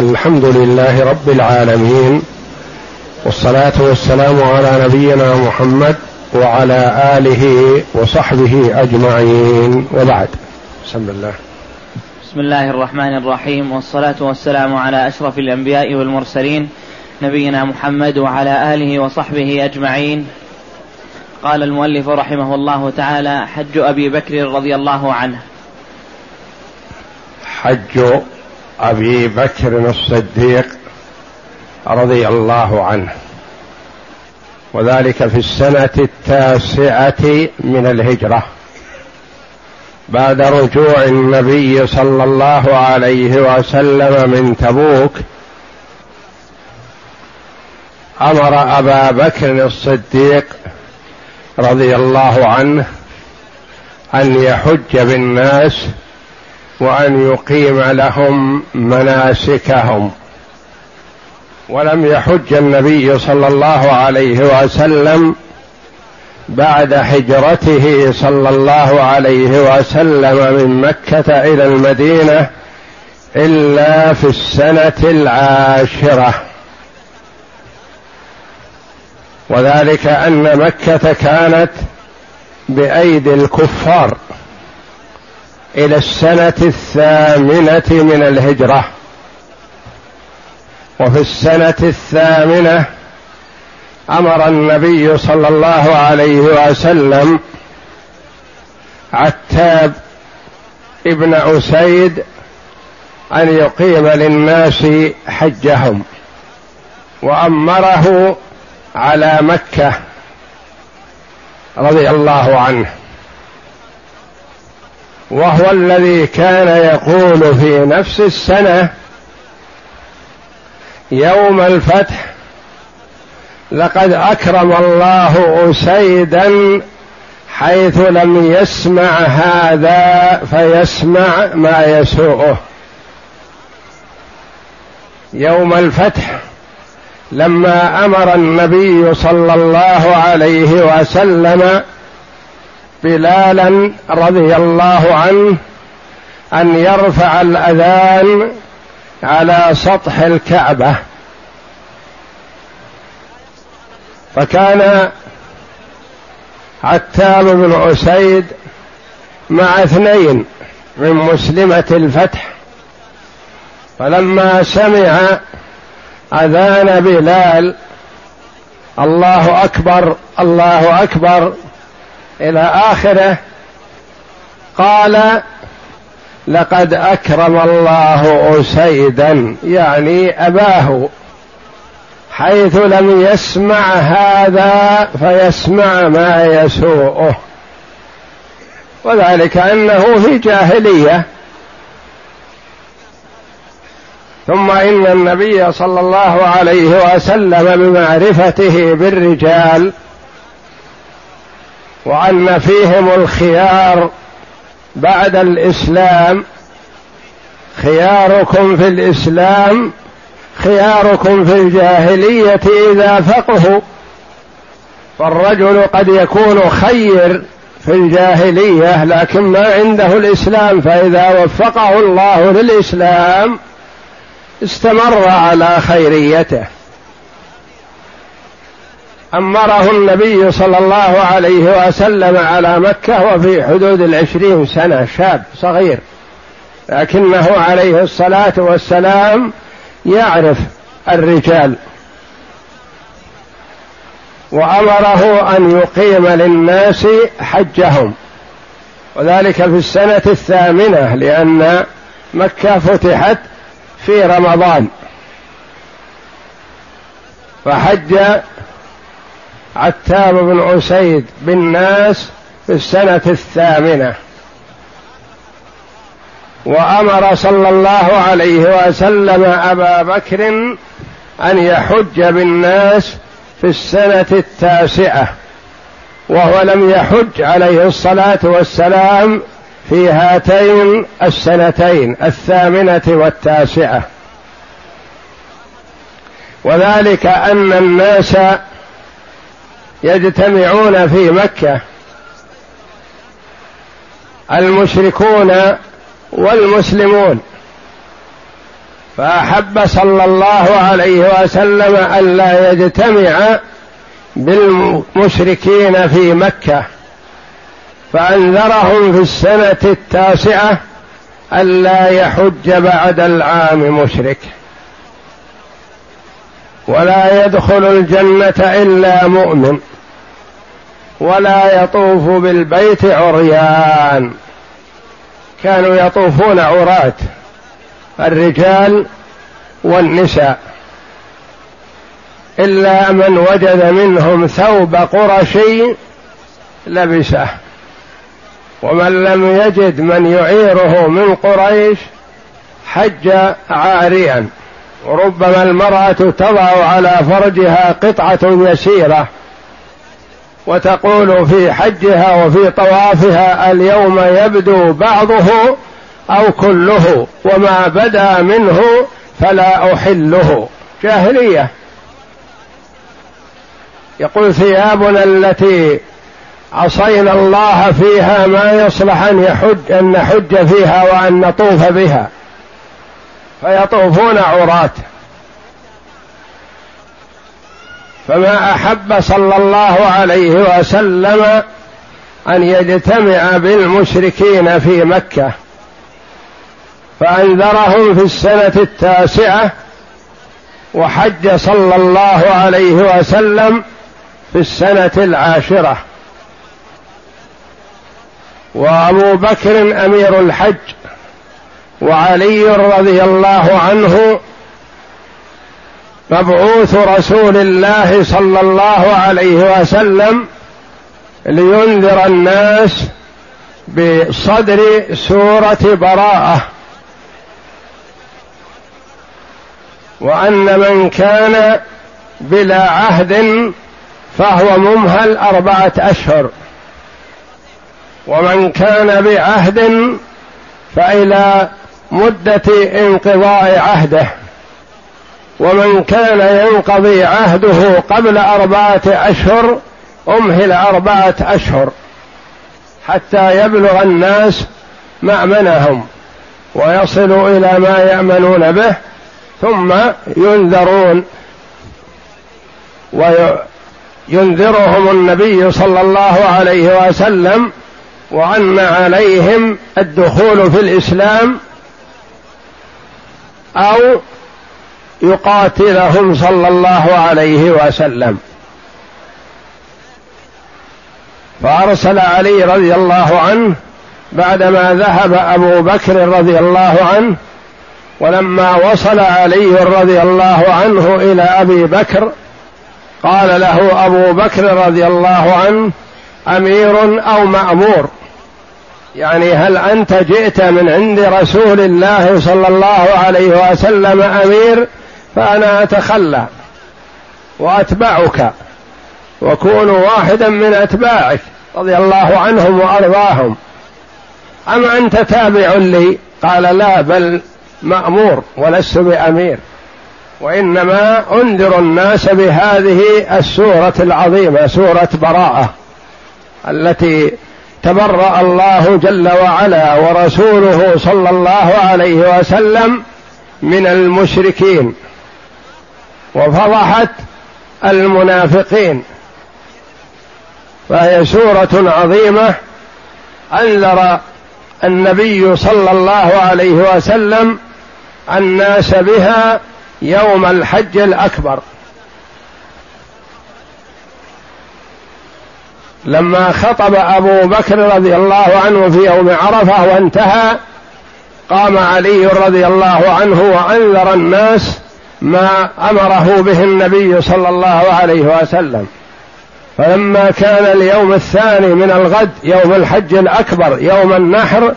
الحمد لله رب العالمين والصلاة والسلام على نبينا محمد وعلى آله وصحبه أجمعين وبعد. بسم الله. بسم الله الرحمن الرحيم والصلاة والسلام على أشرف الأنبياء والمرسلين نبينا محمد وعلى آله وصحبه أجمعين. قال المؤلف رحمه الله تعالى حج أبي بكر رضي الله عنه. حج أبي بكر الصديق رضي الله عنه. وذلك في السنة التاسعة من الهجرة بعد رجوع النبي صلى الله عليه وسلم من تبوك أمر أبا بكر الصديق رضي الله عنه أن يحج بالناس وأن يقيم لهم مناسكهم. ولم يحج النبي صلى الله عليه وسلم بعد هجرته صلى الله عليه وسلم من مكة إلى المدينة إلا في السنة العاشرة. وذلك أن مكة كانت بأيدي الكفار. إلى السنة الثامنة من الهجرة. وفي السنة الثامنة أمر النبي صلى الله عليه وسلم عتاب ابن أسيد أن يقيم للناس حجهم وأمره على مكة رضي الله عنه. وهو الذي كان يقول في نفس السنة يوم الفتح لقد أكرم الله أسيدا حيث لم يسمع هذا فيسمع ما يسوءه. يوم الفتح لما أمر النبي صلى الله عليه وسلم بلالا رضي الله عنه أن يرفع الأذان على سطح الكعبة. فكان عتاب بن عسيد مع اثنين من مسلمة الفتح. فلما سمع أذان بلال الله أكبر الله أكبر إلى آخره. قال لقد أكرم الله أسيدا يعني أباه. حيث لم يسمع هذا فيسمع ما يسوءه. وذلك أنه في جاهلية. ثم إن النبي صلى الله عليه وسلم بمعرفته بالرجال وان فيهم الخيار بعد الإسلام. خياركم في الإسلام خياركم في الجاهلية إذا فقهوا فالرجل قد يكون خير في الجاهلية لكن ما عنده الإسلام فإذا وفقه الله للإسلام استمر على خيريته. أمره النبي صلى الله عليه وسلم على مكة وفي حدود العشرين سنة شاب صغير. لكنه عليه الصلاة والسلام يعرف الرجال. وأمره أن يقيم للناس حجهم. وذلك في السنة الثامنة لأن مكة فتحت في رمضان. فحج عتاب بن عسيد بالناس في السنة الثامنة. وأمر صلى الله عليه وسلم أبا بكر أن يحج بالناس في السنة التاسعة وهو لم يحج عليه الصلاة والسلام في هاتين السنتين الثامنة والتاسعة. وذلك أن الناس يجتمعون في مكة. المشركون والمسلمون. فأحب صلى الله عليه وسلم ألا يجتمع بالمشركين في مكة. فأنذرهم في السنة التاسعة ألا يحج بعد العام مشرك. ولا يدخل الجنة إلا مؤمن. ولا يطوف بالبيت عريان. كانوا يطوفون عراة الرجال والنساء. إلا من وجد منهم ثوب قرشي لبسه. ومن لم يجد من يعيره من قريش حج عاريا. وربما المرأة تضع على فرجها قطعة يسيرة. وتقول في حجها وفي طوافها اليوم يبدو بعضه أو كله وما بدا منه فلا أحله. جاهلية. يقول ثيابنا التي عصينا الله فيها ما يصلح أن يحج أن نحج فيها وأن نطوف بها. فيطوفون عراه فما أحب صلى الله عليه وسلم أن يجتمع بالمشركين في مكة. فأنذرهم في السنة التاسعة وحج صلى الله عليه وسلم في السنة العاشرة. وأبو بكر أمير الحج وعلي رضي الله عنه مبعوث رسول الله صلى الله عليه وسلم لينذر الناس بصدر سورة براءة. وأن من كان بلا عهد فهو ممهل أربعة أشهر. ومن كان بعهد فإلى مدة انقضاء عهده. ومن كان ينقضي عهده قبل أربعة أشهر أمهل أربعة أشهر حتى يبلغ الناس مأمنهم ويصلوا إلى ما يأمنون به ثم ينذرون وينذرهم النبي صلى الله عليه وسلم وأن عليهم الدخول في الإسلام أو يقاتلهم صلى الله عليه وسلم. فأرسل علي رضي الله عنه بعدما ذهب أبو بكر رضي الله عنه ولما وصل علي رضي الله عنه إلى أبي بكر قال له أبو بكر رضي الله عنه أمير أو مأمور؟ يعني هل أنت جئت من عند رسول الله صلى الله عليه وسلم أمير فأنا أتخلى وأتبعك وكون واحدا من أتباعك رضي الله عنهم وأرضاهم. أم أنت تابع لي؟ قال لا بل مأمور ولست بأمير. وإنما أنذر الناس بهذه السورة العظيمة سورة براءة التي تبرأ الله جل وعلا ورسوله صلى الله عليه وسلم من المشركين. وفضحت المنافقين. فهي سورة عظيمة أنذر النبي صلى الله عليه وسلم الناس بها يوم الحج الأكبر. لما خطب أبو بكر رضي الله عنه في يوم عرفة وانتهى قام علي رضي الله عنه وأنذر الناس ما أمره به النبي صلى الله عليه وسلم. فلما كان اليوم الثاني من الغد يوم الحج الأكبر يوم النحر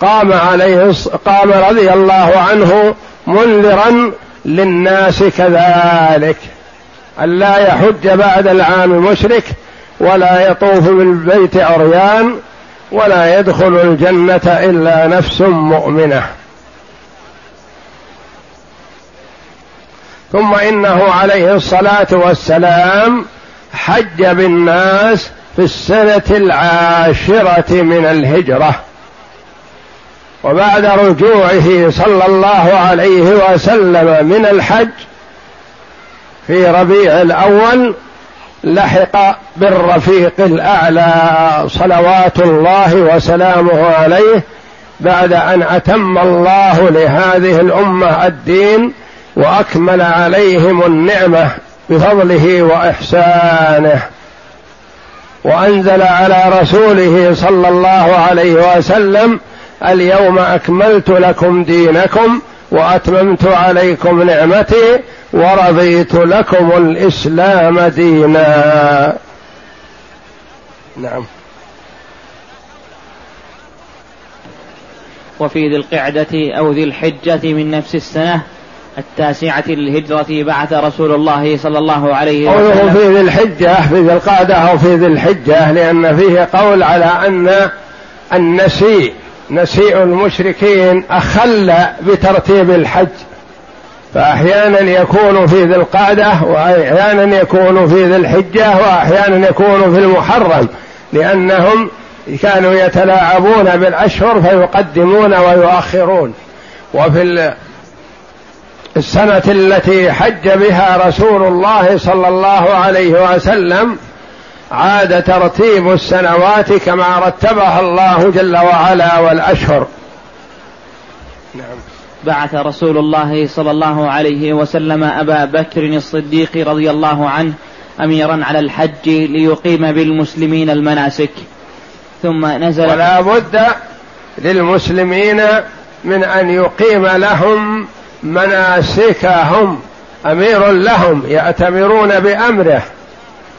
قام عليه قام رضي الله عنه منذرا للناس كذلك. ألا يحج بعد العام مشرك ولا يطوف بالبيت عريان ولا يدخل الجنة إلا نفس مؤمنة. ثم إنه عليه الصلاة والسلام حج بالناس في السنة العاشرة من الهجرة. وبعد رجوعه صلى الله عليه وسلم من الحج في ربيع الأول لحق بالرفيق الأعلى صلوات الله وسلامه عليه بعد أن أتم الله لهذه الأمة الدين وأكمل عليهم النعمة بفضله وإحسانه. وأنزل على رسوله صلى الله عليه وسلم اليوم أكملت لكم دينكم وأتممت عليكم نعمتي ورضيت لكم الإسلام دينا. نعم. وفي ذي القعدة أو ذي الحجة من نفس السنة التاسعة للهجرة بعث رسول الله صلى الله عليه وسلم. قوله في ذي الحجة في ذي القعدة أو في ذي الحجة لأن فيه قول على أن النسيء نسيء المشركين أخل بترتيب الحج. فأحيانا يكون في ذي القعدة وأحيانا يكون في ذي الحجة وأحيانا يكون في المحرم لأنهم كانوا يتلاعبون بالأشهر فيقدمون ويؤخرون. وفي السنة التي حج بها رسول الله صلى الله عليه وسلم عاد ترتيب السنوات كما رتبها الله جل وعلا والأشهر. نعم. بعث رسول الله صلى الله عليه وسلم أبا بكر الصديق رضي الله عنه أميرا على الحج ليقيم بالمسلمين المناسك. ثم نزل ولا بد للمسلمين من أن يقيم لهم مناسكهم أمير لهم يأتمرون بأمره.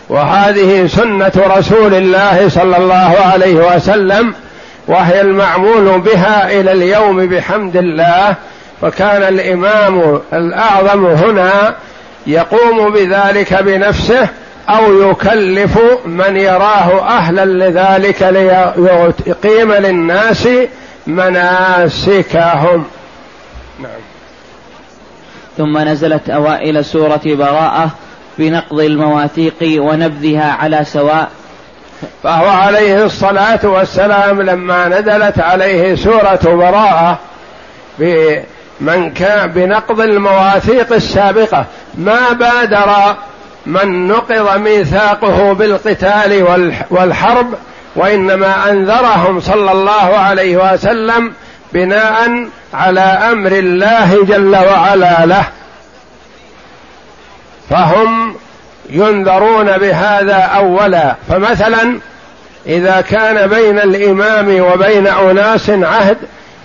وهذه سنة رسول الله صلى الله عليه وسلم وهي المعمول بها إلى اليوم بحمد الله. فكان الإمام الأعظم هنا يقوم بذلك بنفسه أو يكلف من يراه أهلا لذلك ليقيم للناس مناسكهم. ثم نزلت أوائل سورة براءة بنقض المواثيق ونبذها على سواء. فهو عليه الصلاة والسلام لما نزلت عليه سورة براءة بمن كان بنقض المواثيق السابقة. ما بادر من نقض ميثاقه بالقتال والحرب وإنما أنذرهم صلى الله عليه وسلم بناء على أمر الله جل وعلا له. فهم ينذرون بهذا أولا. فمثلا إذا كان بين الإمام وبين أناس عهد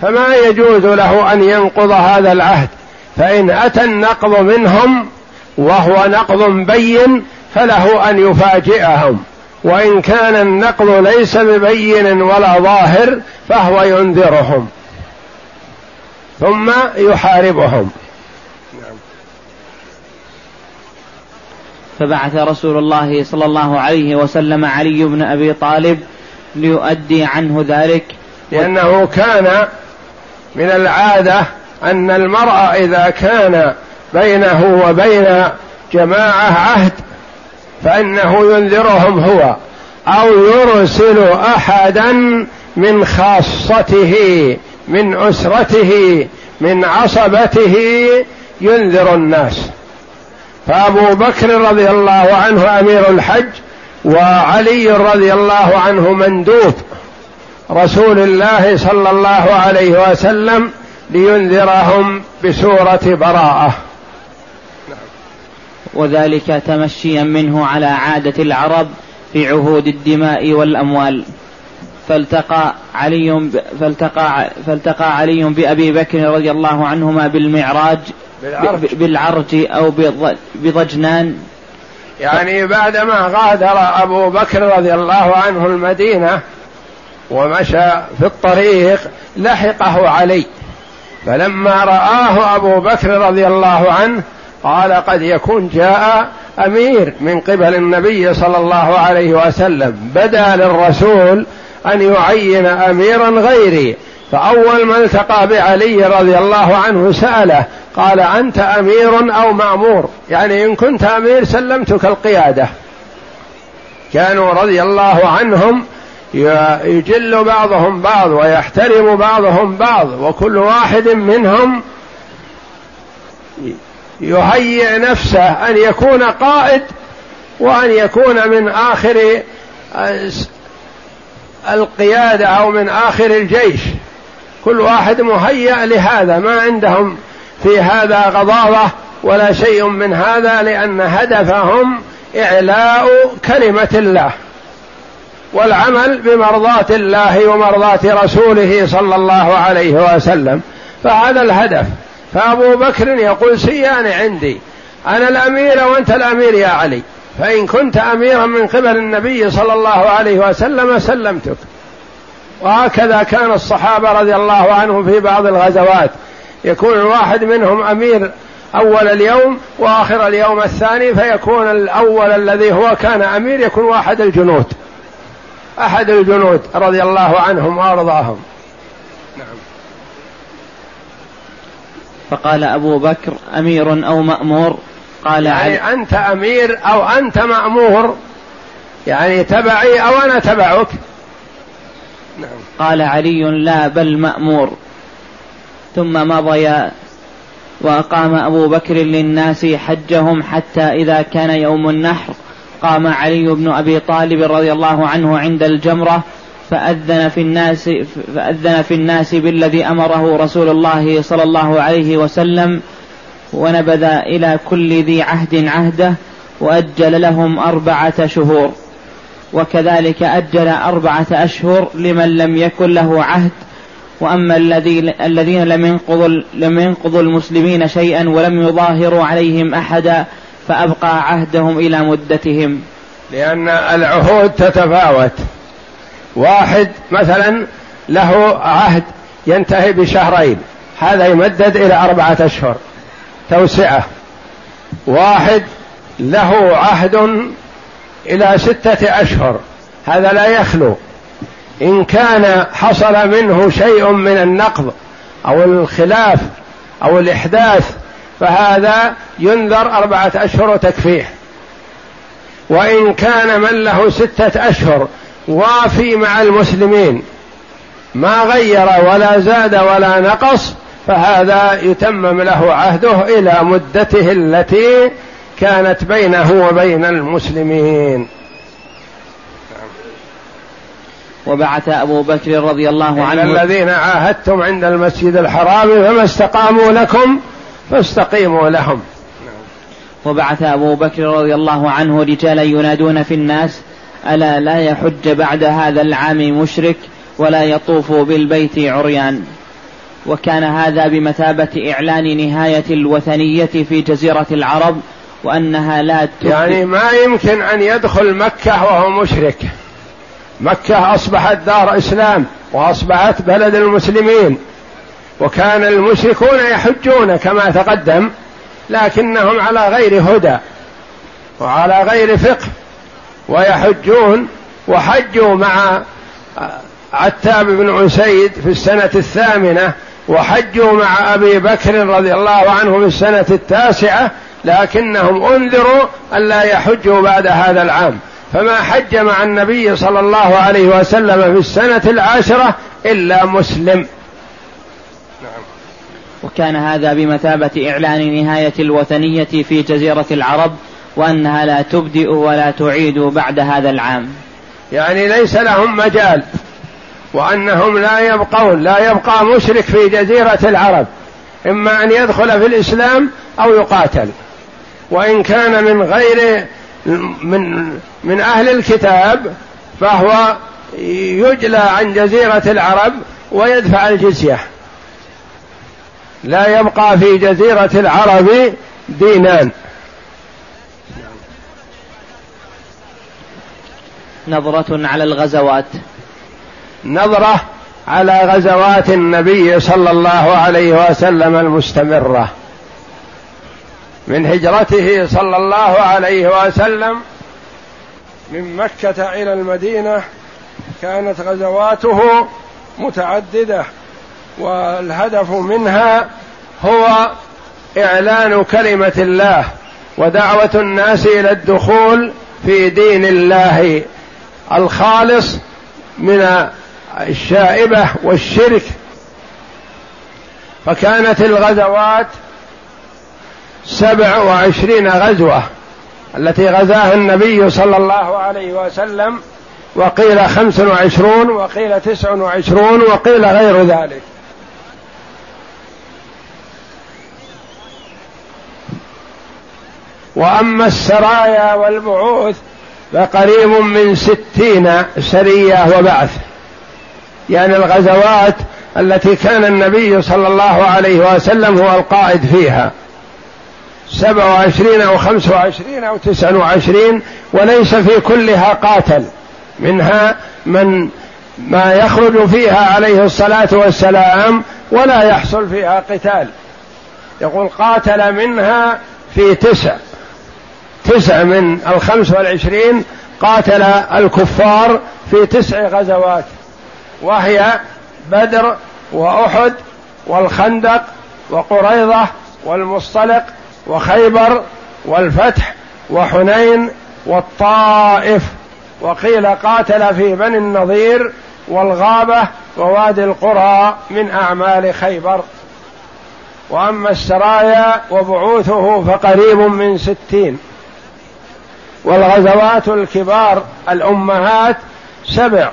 فما يجوز له أن ينقض هذا العهد. فإن أتى النقض منهم وهو نقض بين فله أن يفاجئهم. وإن كان النقض ليس ببين ولا ظاهر فهو ينذرهم. ثم يحاربهم. فبعث رسول الله صلى الله عليه وسلم علي بن أبي طالب ليؤدي عنه ذلك. لأنه كان من العادة أن المرء إذا كان بينه وبين جماعة عهد فإنه ينذرهم هو أو يرسل أحدا من خاصته. من اسرته من عصبته ينذر الناس. فأبو بكر رضي الله عنه أمير الحج وعلي رضي الله عنه مندوب. رسول الله صلى الله عليه وسلم لينذرهم بسورة براءة. وذلك تمشيا منه على عادة العرب في عهود الدماء والأموال. فالتقى علي فالتقى فالتقى علي بأبي بكر رضي الله عنهما بالمعراج بالعرج, بالعرج أو بضجنان. يعني بعدما غادر أبو بكر رضي الله عنه المدينة ومشى في الطريق لحقه علي. فلما رآه أبو بكر رضي الله عنه قال قد يكون جاء أمير من قبل النبي صلى الله عليه وسلم. بدا للرسول أن يعين أميرا غيري. فأول ما التقى بعلي رضي الله عنه سأله قال أنت أمير أو مأمور؟ يعني إن كنت أمير سلمتك القيادة. كانوا رضي الله عنهم يجل بعضهم بعض ويحترم بعضهم بعض وكل واحد منهم يهيئ نفسه أن يكون قائد وأن يكون من آخر القيادة أو من آخر الجيش. كل واحد مهيأ لهذا ما عندهم في هذا غضاضه ولا شيء من هذا لأن هدفهم إعلاء كلمة الله والعمل بمرضاة الله ومرضاة رسوله صلى الله عليه وسلم. فهذا الهدف. فأبو بكر يقول سيان عندي أنا الأمير وأنت الأمير يا علي. فإن كنت أميرا من قبل النبي صلى الله عليه وسلم سلمتك. وهكذا كان الصحابة رضي الله عنهم في بعض الغزوات. يكون الواحد منهم أمير أول اليوم وآخر اليوم الثاني فيكون الأول الذي هو كان أمير يكون واحد الجنود. أحد الجنود رضي الله عنهم وأرضاهم. نعم. فقال أبو بكر أمير أو مأمور؟ قال يعني علي. أنت أمير أو أنت مأمور. يعني تبعي أو أنا تبعك. نعم. قال علي لا بل مأمور. ثم مضي وأقام أبو بكر للناس حجهم حتى إذا كان يوم النحر. قام علي بن أبي طالب رضي الله عنه عند الجمرة فأذن في الناس فأذن في الناس بالذي أمره رسول الله صلى الله عليه وسلم ونبذ إلى كل ذي عهد عهده وأجل لهم أربعة شهور. وكذلك أجل أربعة أشهر لمن لم يكن له عهد. الذي الذين لم ينقضوا لم ينقضوا المسلمين شيئا ولم يظاهروا عليهم أحدا فأبقى عهدهم إلى مدتهم. لأن العهود تتفاوت. واحد مثلا له عهد ينتهي بشهرين هذا يمدد إلى أربعة أشهر. توسعة. واحد له عهد إلى ستة أشهر. هذا لا يخلو. إن كان حصل منه شيء من النقض أو الخلاف أو الإحداث فهذا ينذر أربعة أشهر وتكفيه وإن كان من له ستة أشهر وافي مع المسلمين ما غير ولا زاد ولا نقص فهذا يتمم له عهده إلى مدته التي كانت بينه وبين المسلمين. وبعث أبو بكر رضي الله عنه الذين عاهدتم عند المسجد الحرام فما استقاموا لكم فاستقيموا لهم. وبعث أبو بكر رضي الله عنه رجالا ينادون في الناس ألا لا يحج بعد هذا العام مشرك ولا يطوف بالبيت عريان؟ وكان هذا بمثابة إعلان نهاية الوثنية في جزيرة العرب وأنها لا يعني ما يمكن أن يدخل مكة وهو مشرك. مكة أصبحت دار إسلام وأصبحت بلد المسلمين. وكان المشركون يحجون كما تقدم لكنهم على غير هدى وعلى غير فقه ويحجون وحجوا مع عتاب بن عسيد في السنة الثامنة وحجوا مع أبي بكر رضي الله عنه في السنة التاسعة لكنهم أنذروا ألا يحجوا بعد هذا العام. فما حج مع النبي صلى الله عليه وسلم في السنة العاشرة إلا مسلم. نعم. وكان هذا بمثابة إعلان نهاية الوثنية في جزيرة العرب وأنها لا تبدئ ولا تعيد بعد هذا العام. يعني ليس لهم مجال. وأنهم لا يبقون لا يبقى مشرك في جزيرة العرب. إما أن يدخل في الإسلام أو يقاتل. وإن كان من غير من من أهل الكتاب فهو يجلى عن جزيرة العرب ويدفع الجزية. لا يبقى في جزيرة العرب دينان. نظرة على الغزوات. نظرة على غزوات النبي صلى الله عليه وسلم المستمرة. من هجرته صلى الله عليه وسلم من مكة إلى المدينة كانت غزواته متعددة والهدف منها هو إعلان كلمة الله ودعوة الناس إلى الدخول في دين الله الخالص من الشائبة والشرك. فكانت الغزوات سبع وعشرين غزوة التي غزاها النبي صلى الله عليه وسلم وقيل خمس وعشرون وقيل تسع وعشرون وقيل غير ذلك. وأما السرايا والبعوث فقريب من ستين سرية وبعث. يعني الغزوات التي كان النبي صلى الله عليه وسلم هو القائد فيها. سبع وعشرين أو خمس وعشرين أو تسع وعشرين وليس في كلها قاتل. منها من ما يخرج فيها عليه الصلاة والسلام ولا يحصل فيها قتال. يقول قاتل منها في تسع. تسع من الخمس والعشرين قاتل الكفار في تسع غزوات. وهي بدر وأحد والخندق وقريضه والمصطلق وخيبر والفتح وحنين والطائف. وقيل قاتل في بني النضير والغابة ووادي القرى من أعمال خيبر. وأما السرايا وبعوثه فقريب من ستين. والغزوات الكبار الأمهات سبع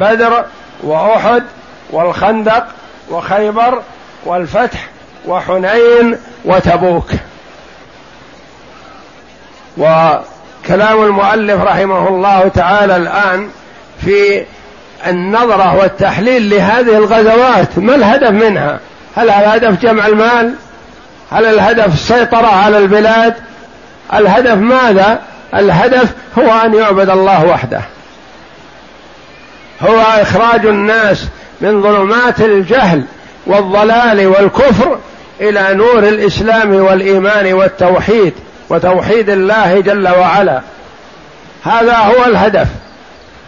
بدر وأحد والخندق وخيبر والفتح وحنين وتبوك. وكلام المؤلف رحمه الله تعالى الآن في النظرة والتحليل لهذه الغزوات ما الهدف منها؟ هل الهدف جمع المال؟ هل الهدف السيطره على البلاد؟ الهدف ماذا؟ الهدف هو أن يعبد الله وحده. هو إخراج الناس من ظلمات الجهل والضلال والكفر إلى نور الإسلام والإيمان والتوحيد وتوحيد الله جل وعلا. هذا هو الهدف.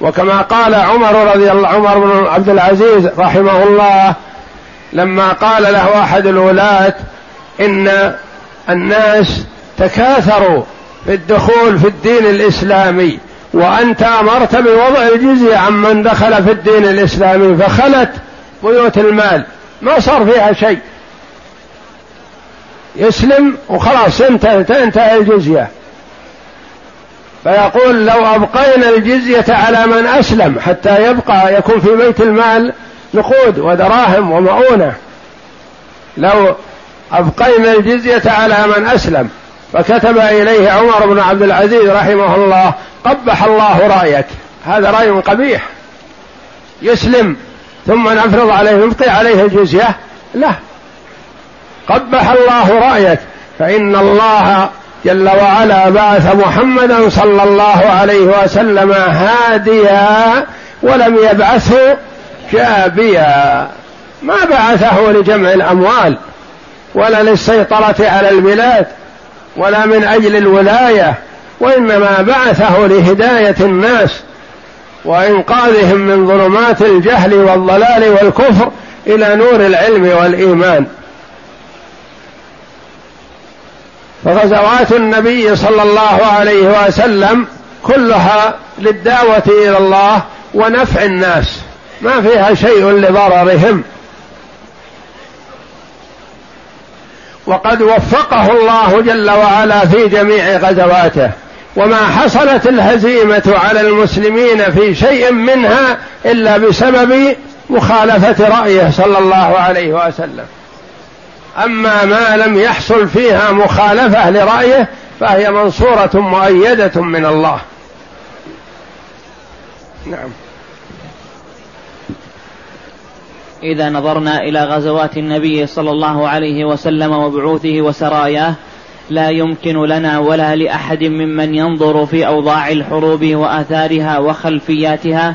وكما قال عمر رضي الله عمر بن عبد العزيز رحمه الله لما قال له أحد الولاة إن الناس تكاثروا في الدخول في الدين الإسلامي. وأنت أمرت بوضع الجزية عمن دخل في الدين الإسلامي فخلت بيوت المال. ما صار فيها شيء. يسلم وخلاص انتهى انتهى الجزية. فيقول لو أبقينا الجزية على من أسلم حتى يبقى يكون في بيت المال نقود ودراهم ومؤونة. لو أبقينا الجزية على من أسلم. فكتب إليه عمر بن عبد العزيز رحمه الله قبح الله رايك. هذا رأي قبيح. يسلم ثم نفرض عليه نبقي عليه الجزية. لا. قبح الله رأيك. فإن الله جل وعلا بعث محمدا صلى الله عليه وسلم هاديا ولم يبعثه جابيا ما بعثه لجمع الأموال ولا للسيطرة على البلاد ولا من أجل الولاية. وإنما بعثه لهداية الناس وإنقاذهم من ظلمات الجهل والضلال والكفر إلى نور العلم والإيمان. فغزوات النبي صلى الله عليه وسلم كلها للدعوة إلى الله ونفع الناس. ما فيها شيء لضررهم. وقد وفقه الله جل وعلا في جميع غزواته. وما حصلت الهزيمة على المسلمين في شيء منها إلا بسبب مخالفة رأيه صلى الله عليه وسلم. أما ما لم يحصل فيها مخالفة لرأيه فهي منصورة مؤيدة من الله. نعم. إذا نظرنا إلى غزوات النبي صلى الله عليه وسلم وبعوثه وسراياه لا يمكن لنا ولا لأحد ممن ينظر في أوضاع الحروب وآثارها وخلفياتها.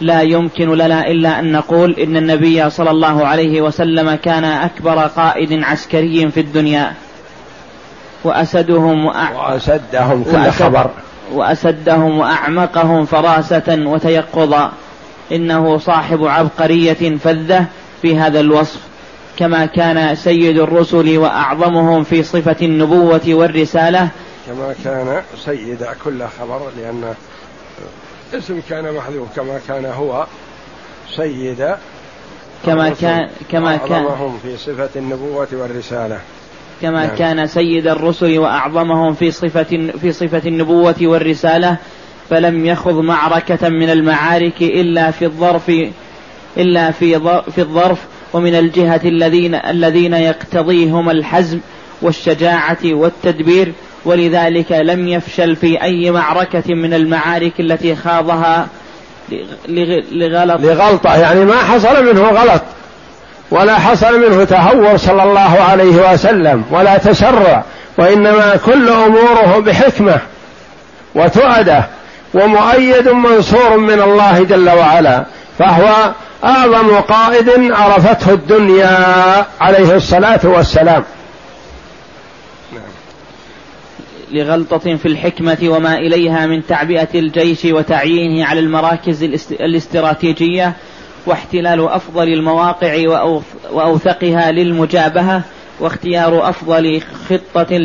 لا يمكن لنا إلا أن نقول إن النبي صلى الله عليه وسلم كان أكبر قائد عسكري في الدنيا. وأسدهم وأع... وأسدهم كل خبر. وأسدهم وأعمقهم فراسة وتيقظا. إنه صاحب عبقرية فذة في هذا الوصف. كما كان سيد الرسل وأعظمهم في صفة النبوة والرسالة. كما كان سيد كل خبر لأن اسم كان محذوف كما كان هو سيد كما كان كما كان في صفة النبوة والرسالة. كما نعم. كان سيد الرسل وأعظمهم في صفة في صفة النبوة والرسالة. فلم يخض معركة من المعارك إلا في الظرف إلا في في الظرف ومن الجهة الذين الذين يقتضيهم الحزم والشجاعة والتدبير ولذلك لم يفشل في أي معركة من المعارك التي خاضها لغلط. لغلطة. يعني ما حصل منه غلط ولا حصل منه تهور صلى الله عليه وسلم ولا تسرع وإنما كل أموره بحكمة وتؤدة ومؤيد منصور من الله جل وعلا. فهو أعظم قائد عرفته الدنيا عليه الصلاة والسلام. لغلطة في الحكمة وما إليها من تعبئة الجيش وتعيينه على المراكز الاستراتيجية واحتلال أفضل المواقع وأوثقها للمجابهة واختيار أفضل خطة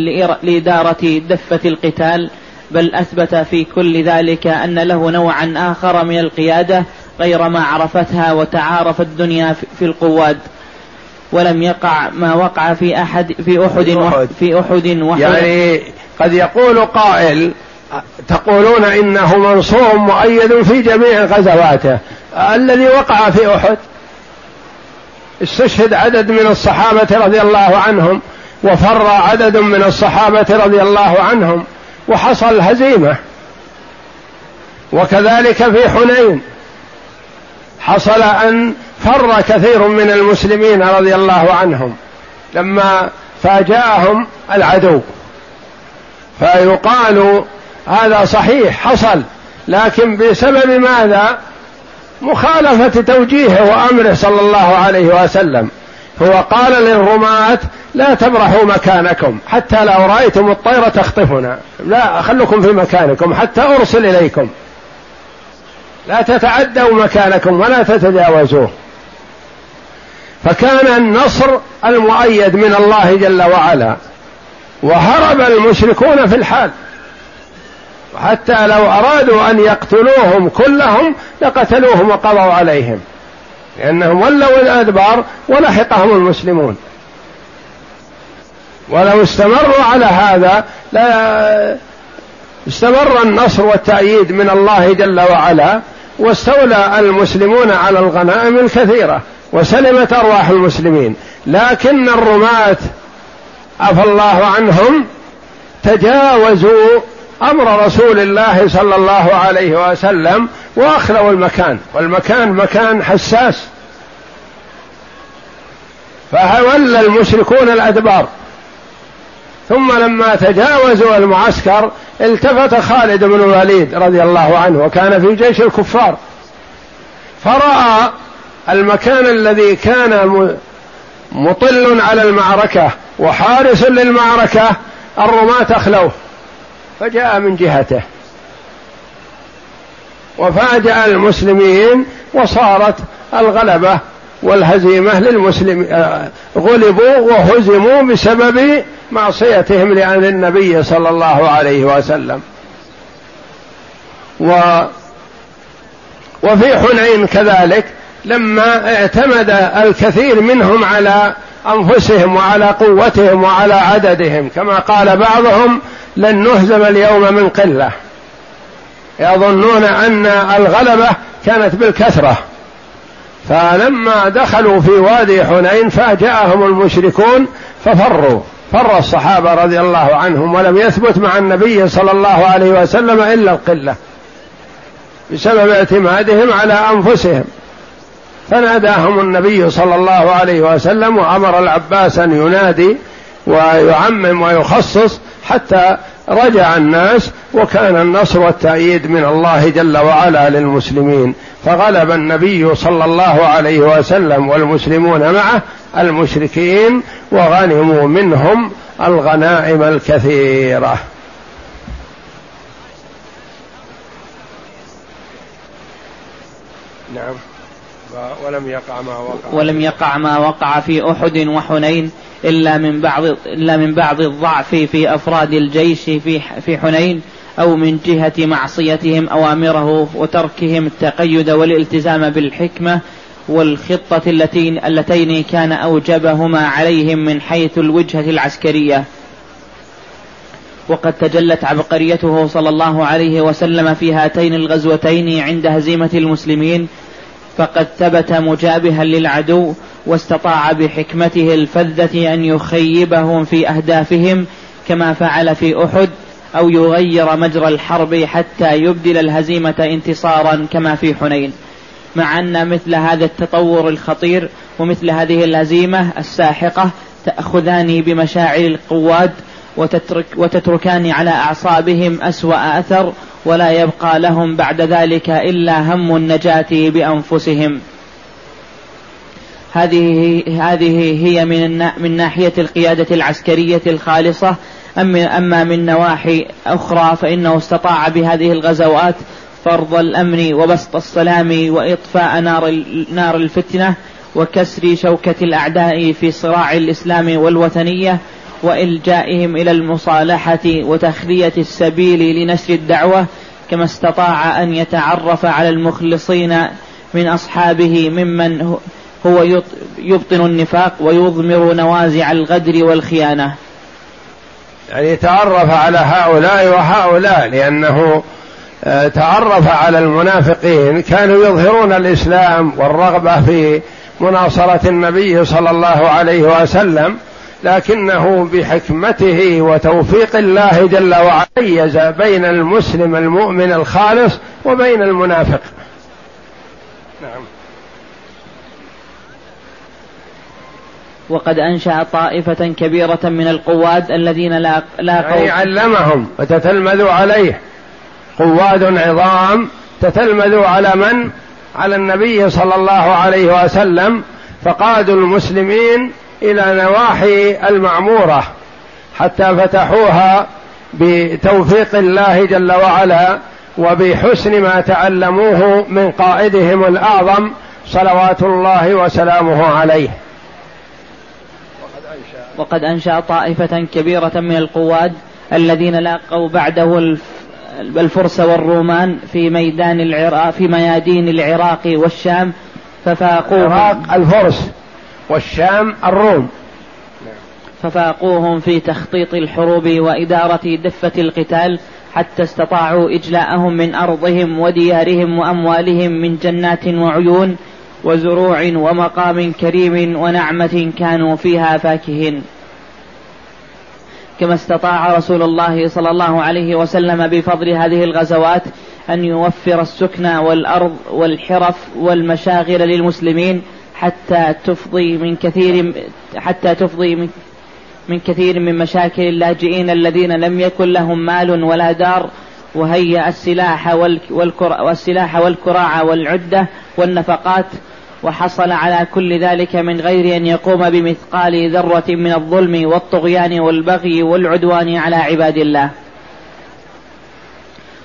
لإدارة دفة القتال بل أثبت في كل ذلك أن له نوعا آخر من القيادة غير ما عرفتها وتعارف الدنيا في القواد ولم يقع ما وقع في أحد في أحد في أحد. وحد يعني قد يقول قائل تقولون إنه منصور مؤيد في جميع غزواته. الذي وقع في أحد. استشهد عدد من الصحابة رضي الله عنهم وفر عدد من الصحابة رضي الله عنهم وحصل هزيمة. وكذلك في حنين. حصل أن فر كثير من المسلمين رضي الله عنهم لما فاجأهم العدو. فيقال هذا صحيح حصل لكن بسبب ماذا؟ مخالفة توجيهه وأمره صلى الله عليه وسلم. هو قال للرماة لا تبرحوا مكانكم حتى لو رأيتم الطير تخطفنا. لا خلكم في مكانكم حتى أرسل إليكم. لا تتعدوا مكانكم ولا تتجاوزوه. فكان النصر المؤيد من الله جل وعلا وهرب المشركون في الحال. حتى لو أرادوا أن يقتلوهم كلهم لقتلوهم وقضوا عليهم لأنهم ولوا الأدبار ولحقهم المسلمون. ولو استمروا على هذا لا استمر النصر والتأييد من الله جل وعلا واستولى المسلمون على الغنائم الكثيرة وسلمت أرواح المسلمين. لكن الرماة عفى الله عنهم تجاوزوا أمر رسول الله صلى الله عليه وسلم وأخلوا المكان. والمكان مكان حساس. فولى المشركون الأدبار. ثم لما تجاوزوا المعسكر التفت خالد بن الوليد رضي الله عنه وكان في جيش الكفار. فرأى المكان الذي كان مطل على المعركة وحارس للمعركة الرماة أخلوه. فجاء من جهته. وفاجأ المسلمين وصارت الغلبة والهزيمة للمسلمين آه، غلبوا وهزموا بسبب معصيتهم لأن النبي صلى الله عليه وسلم. و وفي حنين كذلك لما اعتمد الكثير منهم على أنفسهم وعلى قوتهم وعلى عددهم كما قال بعضهم لن نهزم اليوم من قلة. يظنون أن الغلبة كانت بالكثرة. فلما دخلوا في وادي حنين فاجاهم المشركون ففروا. فر الصحابة رضي الله عنهم ولم يثبت مع النبي صلى الله عليه وسلم إلا القلة بسبب اعتمادهم على أنفسهم. فناداهم النبي صلى الله عليه وسلم وأمر العباس أن ينادي ويعمم ويخصص حتى رجع الناس وكان النصر والتأييد من الله جل وعلا للمسلمين. فغلب النبي صلى الله عليه وسلم والمسلمون معه المشركين وغنموا منهم الغنائم الكثيرة. نعم. ولم يقع ما وقع. ولم يقع ما وقع في أحد وحنين إلا من بعض إلا من بعض الضعف في أفراد الجيش في في حنين. أو من جهة معصيتهم أوامره وتركهم التقيد والالتزام بالحكمة والخطة التين اللتين كان أوجبهما عليهم من حيث الوجهة العسكرية. وقد تجلت عبقريته صلى الله عليه وسلم في هاتين الغزوتين عند هزيمة المسلمين فقد ثبت مجابها للعدو واستطاع بحكمته الفذة أن يخيبهم في أهدافهم كما فعل في أحد أو يغير مجرى الحرب حتى يبدل الهزيمة انتصارا كما في حنين. مع أن مثل هذا التطور الخطير ومثل هذه الهزيمة الساحقة تأخذان بمشاعر القواد وتترك وتتركان على أعصابهم أسوأ أثر ولا يبقى لهم بعد ذلك إلا هم النجاة بأنفسهم. هذه هذه هي من من ناحية القيادة العسكرية الخالصة أما من نواحي أخرى فإنه استطاع بهذه الغزوات فرض الأمن وبسط السلام وإطفاء نار نار الفتنة وكسر شوكة الأعداء في صراع الإسلام والوثنية وإلجائهم إلى المصالحة وتخلية السبيل لنشر الدعوة كما استطاع أن يتعرف على المخلصين من أصحابه ممن هو يبطن النفاق ويضمر نوازع الغدر والخيانة. يعني تعرف على هؤلاء وهؤلاء لأنه آه، تعرف على المنافقين كانوا يظهرون الإسلام والرغبة في مناصرة النبي صلى الله عليه وسلم لكنه بحكمته وتوفيق الله جل وعلا بين المسلم المؤمن الخالص وبين المنافق. وقد أنشأ طائفة كبيرة من القواد الذين لا لاقوا يعني علمهم وتتلمذوا عليه. قواد عظام تتلمذوا على من؟ على النبي صلى الله عليه وسلم. فقادوا المسلمين إلى نواحي المعمورة حتى فتحوها بتوفيق الله جل وعلا وبحسن ما تعلموه من قائدهم الأعظم صلوات الله وسلامه عليه. وقد أنشأ طائفة كبيرة من القواد الذين لاقوا بعده الفرس والرومان في ميدان العراق في ميادين العراق والشام ففاقوهم. العراق الفرس والشام الروم. ففاقوهم في تخطيط الحروب وإدارة دفة القتال حتى استطاعوا إجلاءهم من أرضهم وديارهم وأموالهم من جنات وعيون وزروع ومقام كريم ونعمة كانوا فيها فاكهين. كما استطاع رسول الله صلى الله عليه وسلم بفضل هذه الغزوات أن يوفر السكن والأرض والحرف والمشاغل للمسلمين حتى تفضي من كثير حتى تفضي من من كثير من مشاكل اللاجئين الذين لم يكن لهم مال ولا دار وهيأ السلاح والسلاح والكراع والعدة والنفقات وحصل على كل ذلك من غير أن يقوم بمثقال ذرة من الظلم والطغيان والبغي والعدوان على عباد الله.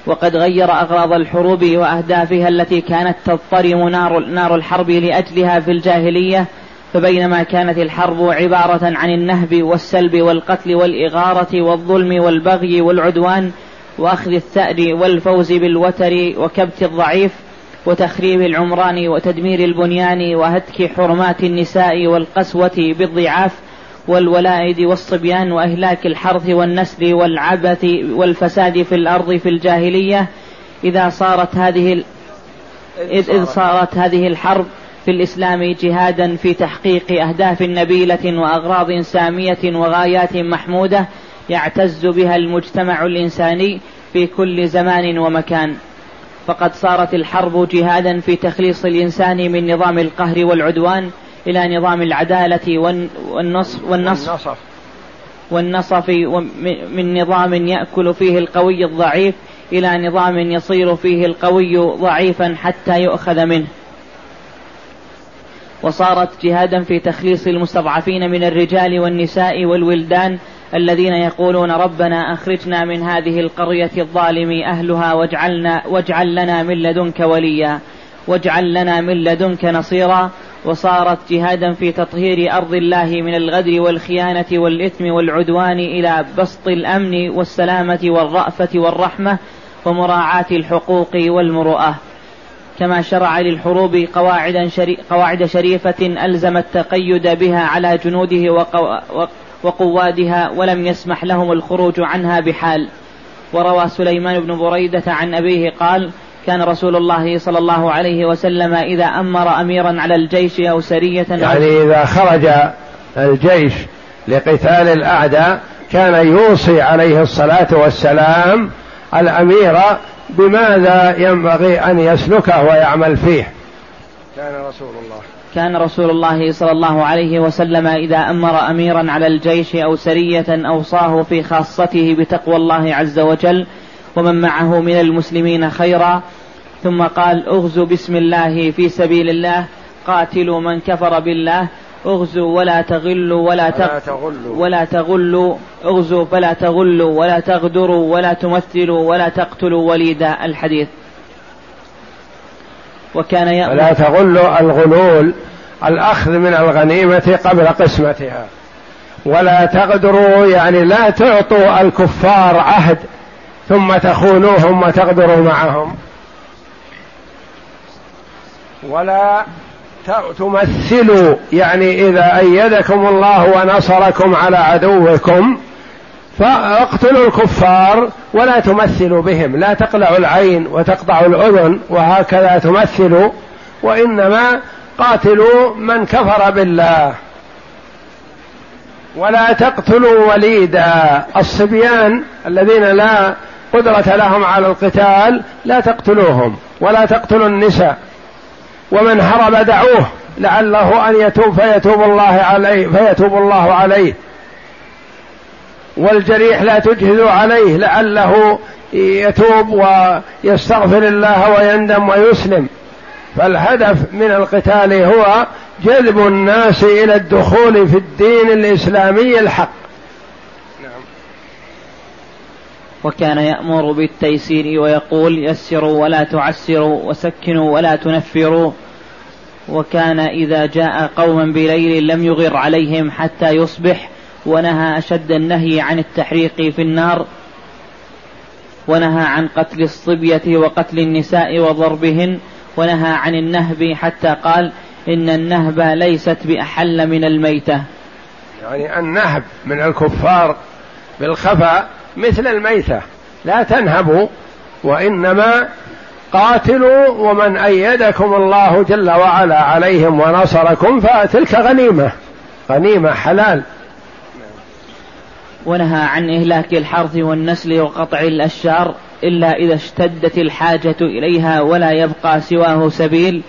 وقد غير أغراض الحروب وأهدافها التي كانت تضطرم نار, نار الحرب لأجلها في الجاهلية فبينما كانت الحرب عبارة عن النهب والسلب والقتل والإغارة والظلم والبغي والعدوان وأخذ الثأر والفوز بالوتر وكبت الضعيف وتخريب العمران وتدمير البنيان وهتك حرمات النساء والقسوة بالضعاف والولائد والصبيان وإهلاك الحرث والنسل والعبث والفساد في الأرض في الجاهلية. إذا صارت هذه إذ صارت هذه الحرب في الإسلام جهادا في تحقيق أهداف نبيلة وأغراض سامية وغايات محمودة يعتز بها المجتمع الإنساني في كل زمان ومكان. فقد صارت الحرب جهادا في تخليص الإنسان من نظام القهر والعدوان إلى نظام العدالة والنصف والنصف. والنصف. من نظام يأكل فيه القوي الضعيف إلى نظام يصير فيه القوي ضعيفا حتى يؤخذ منه. وصارت جهادا في تخليص المستضعفين من الرجال والنساء والولدان الذين يقولون ربنا أخرجنا من هذه القرية الظالم أهلها واجعلنا واجعل لنا من لدنك وليا. واجعل لنا من لدنك نصيرا. وصارت جهادا في تطهير أرض الله من الغدر والخيانة والإثم والعدوان إلى بسط الأمن والسلامة والرأفة والرحمة ومراعاة الحقوق والمروءة. كما شرع للحروب قواعد, شري قواعد شريفة ألزم التقيد بها على جنوده وقو وقوادها ولم يسمح لهم الخروج عنها بحال. وروى سليمان بن بريدة عن أبيه قال كان رسول الله صلى الله عليه وسلم إذا أمر أميرا على الجيش أو سرية يعني إذا خرج الجيش لقتال الأعداء كان يوصي عليه الصلاة والسلام الأمير بماذا ينبغي أن يسلكه ويعمل فيه. كان رسول الله. كان رسول الله صلى الله عليه وسلم إذا أمر أميرا على الجيش أو سرية أوصاه في خاصته بتقوى الله عز وجل ومن معه من المسلمين خيرا. ثم قال اغزوا بسم الله في سبيل الله قاتلوا من كفر بالله أغزوا ولا تغلوا ولا, تغلوا. ولا تغلوا أغزوا فلا تغلوا ولا تغدروا ولا تمثلوا ولا تقتلوا وليدا الحديث. وكان يأمر. ولا تغلوا الغلول الأخذ من الغنيمة قبل قسمتها. ولا تغدروا يعني لا تعطوا الكفار عهد ثم تخونوهم وتغدروا معهم. ولا تمثلوا يعني إذا أيدكم الله ونصركم على عدوكم فاقتلوا الكفار ولا تمثلوا بهم لا تقلعوا العين وتقطعوا الأذن وهكذا تمثلوا وإنما قاتلوا من كفر بالله. ولا تقتلوا وليدا. الصبيان الذين لا قدرة لهم على القتال لا تقتلوهم ولا تقتلوا النساء. ومن هرب دعوه لعله أن يتوب فيتوب الله عليه فيتوب الله عليه. والجريح لا تجهزوا عليه لعله يتوب ويستغفر الله ويندم ويسلم. فالهدف من القتال هو جذب الناس إلى الدخول في الدين الإسلامي الحق. وكان يأمر بالتيسير ويقول يسروا ولا تعسروا وسكنوا ولا تنفروا. وكان إذا جاء قوما بليل لم يغر عليهم حتى يصبح ونهى أشد النهي عن التحريق في النار ونهى عن قتل الصبية وقتل النساء وضربهن ونهى عن النهب حتى قال إن النهب ليست بأحل من الميتة. يعني النهب من الكفار بالخفاء مثل الميتة لا تنهبوا وإنما قاتلوا ومن أيدكم الله جل وعلا عليهم ونصركم فتلك غنيمة. غنيمة حلال. ونهى عن إهلاك الحرث والنسل وقطع الأشجار إلا إذا اشتدت الحاجة إليها ولا يبقى سواه سبيل.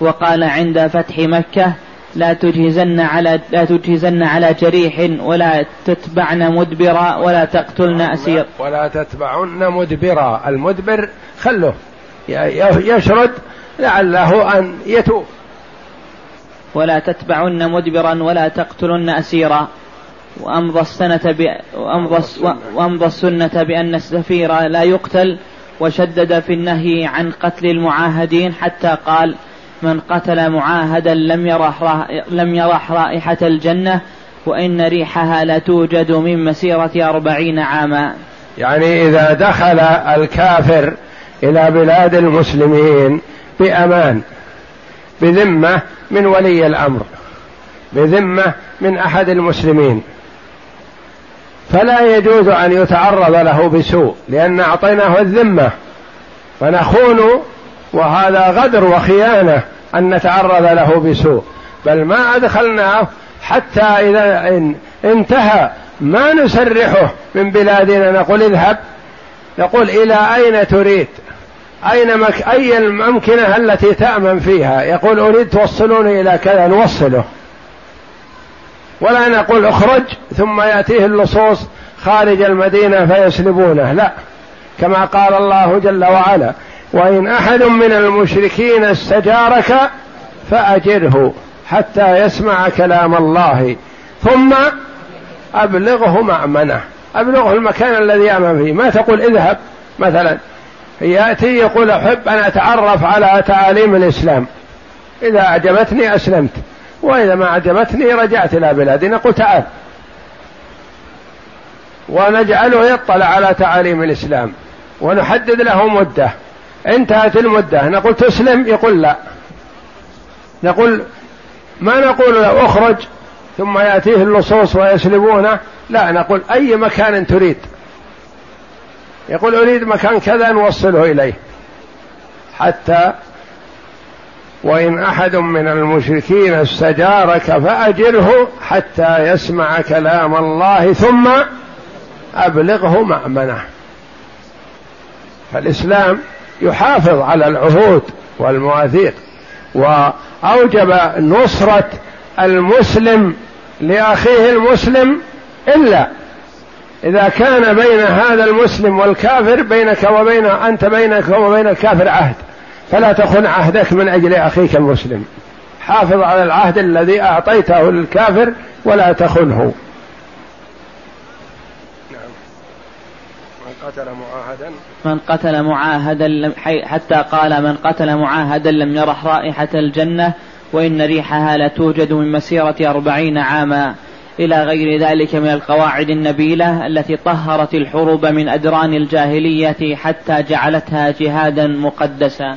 وقال عند فتح مكة لا تجهزن على لا تجهزن على جريح ولا تتبعن مدبرا ولا تقتلن أسير. ولا تتبعن مدبرا. المدبر خله. يشرد لعله أن يتوب. ولا تتبعن مدبرا ولا تقتلن أسيرا. وأمضى السنة ب... وأمضى, وأمضى السنة. بأن السفير لا يقتل وشدد في النهي عن قتل المعاهدين حتى قال من قتل معاهدا لم يرح لم يرح رائحة الجنة وإن ريحها لتوجد من مسيرة أربعين عاما. يعني إذا دخل الكافر إلى بلاد المسلمين بأمان بذمة من ولي الأمر بذمة من أحد المسلمين. فلا يجوز أن يتعرض له بسوء لأن أعطيناه الذمة. فنخون وهذا غدر وخيانة أن نتعرض له بسوء. بل ما أدخلناه حتى إذا انتهى ما نسرحه من بلادنا. نقول اذهب. يقول إلى أين تريد؟ أين مك... أي الأمكنة التي تأمن فيها؟ يقول أريد توصلوني إلى كذا نوصله. ولا نقول اخرج ثم يأتيه اللصوص خارج المدينة فيسلبونه. لا. كما قال الله جل وعلا وإن أحد من المشركين استجارك فأجره حتى يسمع كلام الله ثم أبلغه مأمنة. أبلغه المكان الذي يأمن فيه. ما تقول اذهب مثلا. يأتي يقول أحب أن أتعرف على تعاليم الإسلام. إذا أعجبتني أسلمت. وإذا ما أعجبتني رجعت إلى بلادي نقول تعال ونجعله يطلع على تعاليم الإسلام ونحدد له مدة. انتهت المدة. نقول تسلم؟ يقول لا. نقول ما نقول له؟ اخرج. ثم يأتيه اللصوص ويسلبونه. لا نقول أي مكان تريد. يقول أريد مكان كذا نوصله إليه. حتى وإن أحد من المشركين استجارك فأجره حتى يسمع كلام الله ثم أبلغه مأمنة. فالإسلام يحافظ على العهود والمواثيق وأوجب نصرة المسلم لأخيه المسلم إلا إذا كان بين هذا المسلم والكافر بينك وبين أنت بينك وبين الكافر عهد. فلا تخن عهدك من أجل أخيك المسلم. حافظ على العهد الذي أعطيته للكافر ولا تخنه. قتل معاهدا. من قتل معاهدا لم حتى قال من قتل معاهدا لم يرح رائحة الجنة وإن ريحها لتوجد من مسيرة أربعين عاما. إلى غير ذلك من القواعد النبيلة التي طهرت الحروب من أدران الجاهلية حتى جعلتها جهادا مقدسا.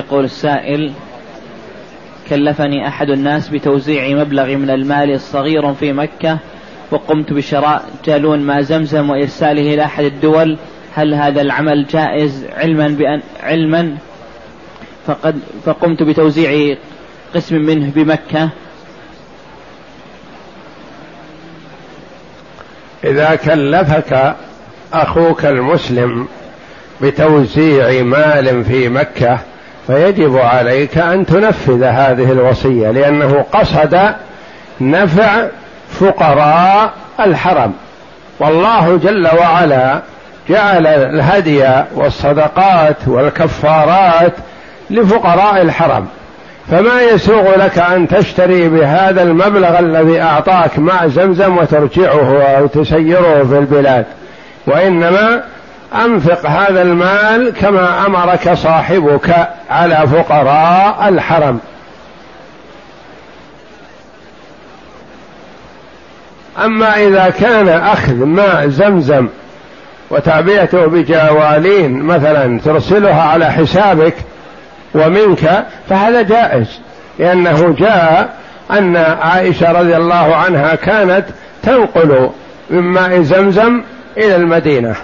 يقول السائل كلفني أحد الناس بتوزيع مبلغ من المال الصغير في مكة وقمت بشراء جالون ما زمزم وإرساله إلى أحد الدول. هل هذا العمل جائز علما بأن علما؟ فقد فقمت بتوزيع قسم منه بمكة. إذا كلفك أخوك المسلم بتوزيع مال في مكة فيجب عليك أن تنفذ هذه الوصية لأنه قصد نفع فقراء الحرم. والله جل وعلا جعل الهدي والصدقات والكفارات لفقراء الحرم. فما يسوغ لك أن تشتري بهذا المبلغ الذي أعطاك مع زمزم وترجعه أو تسيره في البلاد وإنما أنفق هذا المال كما أمرك صاحبك على فقراء الحرم. أما إذا كان أخذ ماء زمزم وتعبئته بجوالين مثلا ترسلها على حسابك ومنك فهذا جائز لأنه جاء أن عائشة رضي الله عنها كانت تنقل من ماء زمزم إلى المدينة.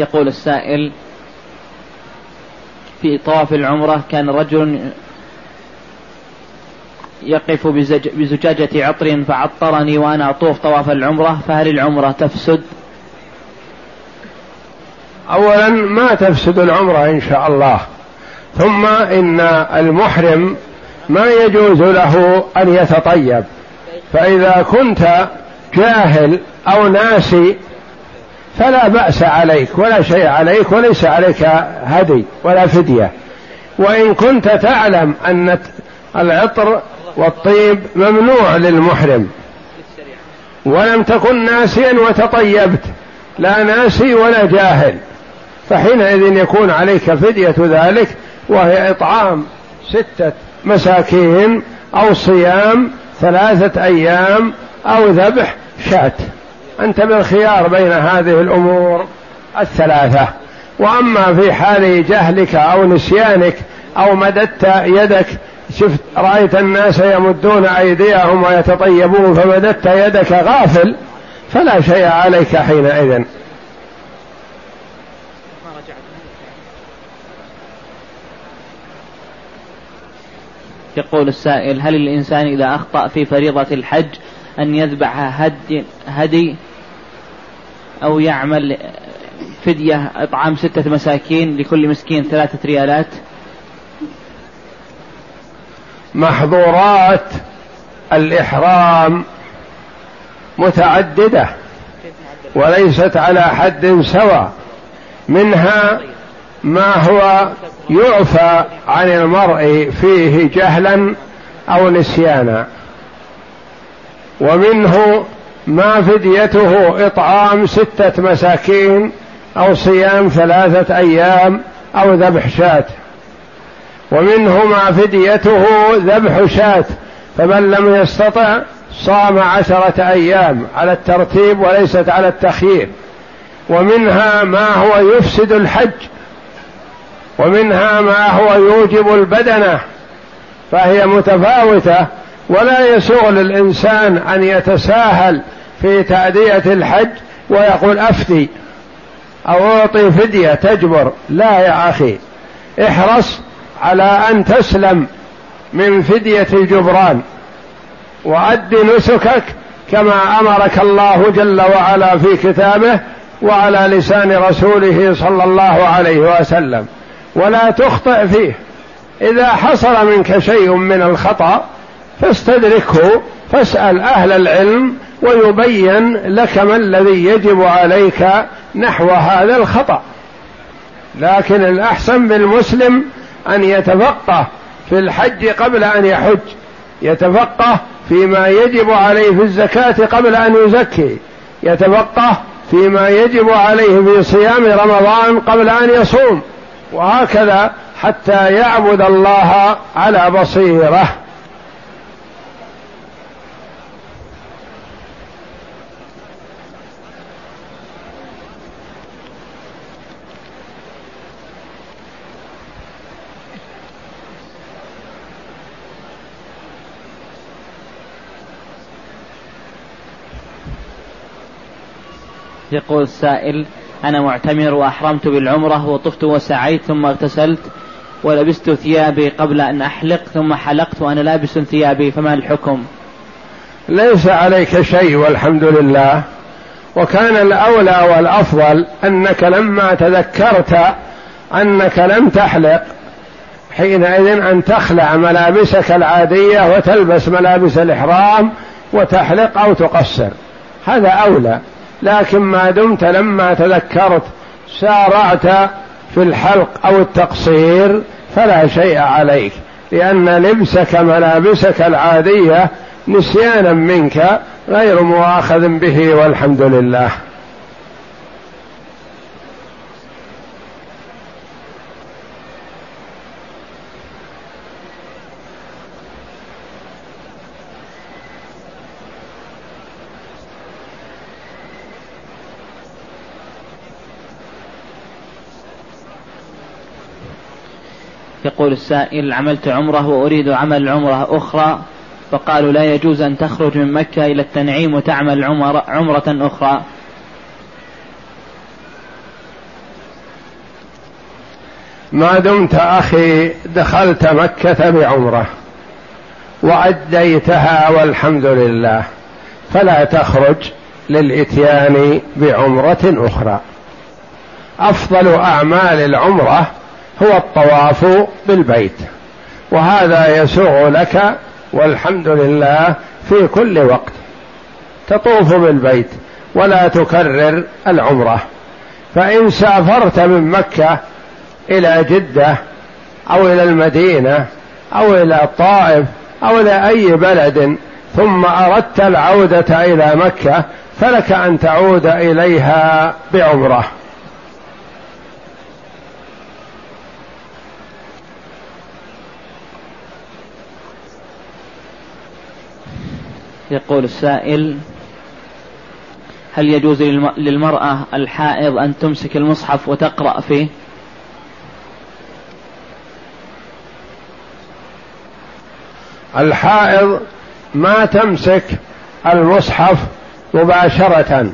يقول السائل في طواف العمرة كان رجل يقف بزجاجة عطر فعطرني وأنا أطوف طواف العمرة فهل العمرة تفسد؟ أولا ما تفسد العمرة إن شاء الله ثم إن المحرم ما يجوز له أن يتطيب فإذا كنت جاهل أو ناسي فلا بأس عليك ولا شيء عليك وليس عليك هدي ولا فدية. وإن كنت تعلم أن العطر والطيب ممنوع للمحرم. ولم تكن ناسيا وتطيبت لا ناسي ولا جاهل. فحينئذ يكون عليك فدية ذلك وهي إطعام ستة مساكين أو صيام ثلاثة أيام أو ذبح شاة. أنت بالخيار بين هذه الأمور الثلاثة. وأما في حال جهلك أو نسيانك أو مددت يدك شفت رأيت الناس يمدون أيديهم ويتطيبون فمددت يدك غافل فلا شيء عليك حينئذ. يقول السائل هل الإنسان إذا أخطأ في فريضة الحج أن يذبح هدي, هدي أو يعمل فدية إطعام ستة مساكين لكل مسكين ثلاثة ريالات. محظورات الإحرام متعددة وليست على حد سواء. منها ما هو يعفى عن المرء فيه جهلا أو نسيانا. ومنه ما فديته إطعام ستة مساكين أو صيام ثلاثة أيام أو ذبح شاة. ومنه ما فديته ذبح شاة فمن لم يستطع صام عشرة أيام على الترتيب وليست على التخيير. ومنها ما هو يفسد الحج ومنها ما هو يوجب البدنة فهي متفاوتة ولا يسوغ للإنسان أن يتساهل في تأدية الحج ويقول أفتي أو أعطي فدية تجبر. لا يا أخي احرص على أن تسلم من فدية الجبران وأد نسكك كما أمرك الله جل وعلا في كتابه وعلى لسان رسوله صلى الله عليه وسلم. ولا تخطئ فيه. إذا حصل منك شيء من الخطأ فاستدركه فاسأل أهل العلم ويبين لك ما الذي يجب عليك نحو هذا الخطأ. لكن الأحسن بالمسلم أن يتفقه في الحج قبل أن يحج يتفقه فيما يجب عليه في الزكاة قبل أن يزكي يتفقه فيما يجب عليه في صيام رمضان قبل أن يصوم وهكذا حتى يعبد الله على بصيرة. يقول السائل أنا معتمر وأحرمت بالعمرة وطفت وسعيت ثم اغتسلت ولبست ثيابي قبل أن أحلق ثم حلقت وأنا لابس ثيابي فما الحكم؟ ليس عليك شيء والحمد لله وكان الأولى والأفضل أنك لما تذكرت أنك لم تحلق حينئذ أن تخلع ملابسك العادية وتلبس ملابس الإحرام وتحلق أو تقصر هذا أولى. لكن ما دمت لما تذكرت سارعت في الحلق أو التقصير فلا شيء عليك لأن لبسك ملابسك العادية نسيانا منك غير مؤاخذ به والحمد لله. يقول السائل عملت عمرة وأريد عمل عمرة أخرى فقالوا لا يجوز أن تخرج من مكة إلى التنعيم وتعمل عمرة, عمرة أخرى. ما دمت أخي دخلت مكة بعمرة وأديتها والحمد لله فلا تخرج للإتيان بعمرة أخرى. أفضل أعمال العمرة هو الطواف بالبيت. وهذا يسوغ لك والحمد لله في كل وقت. تطوف بالبيت ولا تكرر العمرة. فإن سافرت من مكة إلى جدة أو إلى المدينة أو إلى الطائف أو إلى أي بلد ثم أردت العودة إلى مكة فلك أن تعود إليها بعمرة. يقول السائل هل يجوز للمرأة الحائض أن تمسك المصحف وتقرأ فيه؟ الحائض ما تمسك المصحف مباشرة